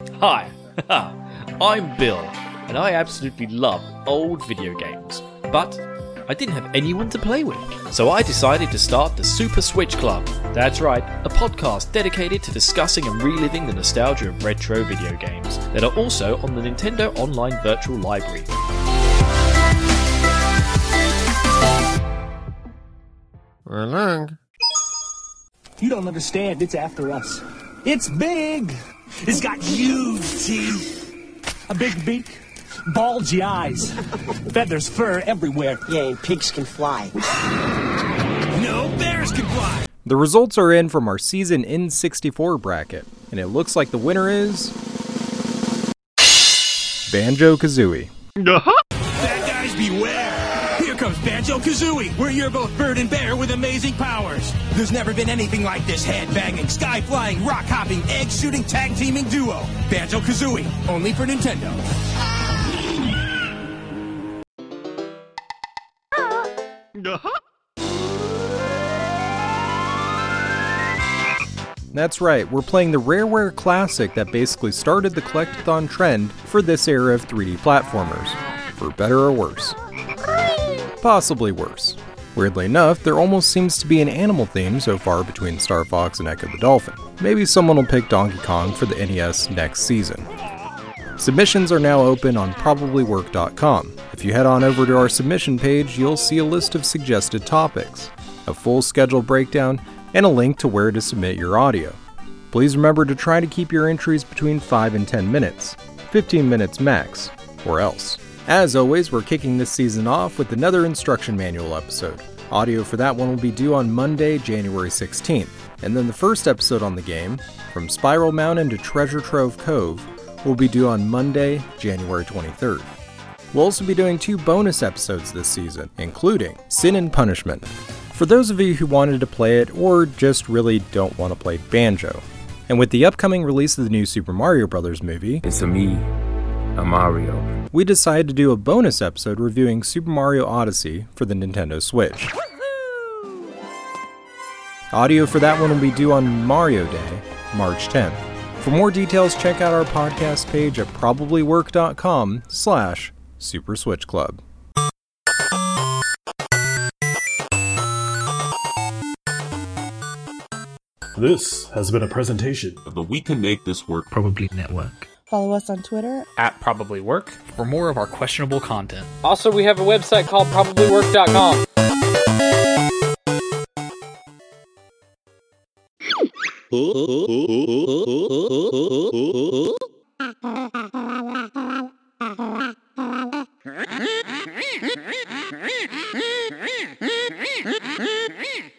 Hi, I'm Bill, and I absolutely love old video games. But I didn't have anyone to play with, so I decided to start the Super Switch Club. That's right, a podcast dedicated to discussing and reliving the nostalgia of retro video games that are also on the Nintendo Online Virtual Library. Along. You don't understand. It's after us. It's big. It's got huge teeth, a big beak, bulgy eyes, feathers, fur everywhere. Yeah, and pigs can fly. No bears can fly. The results are in from our season N64 bracket, and it looks like the winner is. Banjo Kazooie. Uh-huh. Bad guys beware. Comes Banjo Kazooie, where you're both bird and bear with amazing powers. There's never been anything like this head banging, sky flying, rock hopping, egg shooting, tag teaming duo. Banjo Kazooie, only for Nintendo. That's right, we're playing the Rareware Classic that basically started the collectathon trend for this era of 3D platformers. For better or worse. Possibly worse. Weirdly enough, there almost seems to be an animal theme so far between Star Fox and Ecco the Dolphin. Maybe someone will pick Donkey Kong for the NES next season. Submissions are now open on probablywork.com. If you head on over to our submission page, you'll see a list of suggested topics, a full schedule breakdown, and a link to where to submit your audio. Please remember to try to keep your entries between 5 and 10 minutes, 15 minutes max, or else. As always, we're kicking this season off with another instruction manual episode. Audio for that one will be due on Monday, January 16th, and then the first episode on the game, From Spiral Mountain to Treasure Trove Cove, will be due on Monday, January 23rd. We'll also be doing two bonus episodes this season, including Sin and Punishment, for those of you who wanted to play it or just really don't want to play Banjo. And with the upcoming release of the new Super Mario Bros. movie, It's a me, a Mario. we decided to do a bonus episode reviewing Super Mario Odyssey for the Nintendo Switch. Audio for that one will be due on Mario Day, March 10th. For more details, check out our podcast page at probablywork.com slash Super Switch Club. This has been a presentation of the We Can Make This Work Probably Network. Follow us on Twitter At Probably Work for more of our questionable content. Also, we have a website called probablywork.com.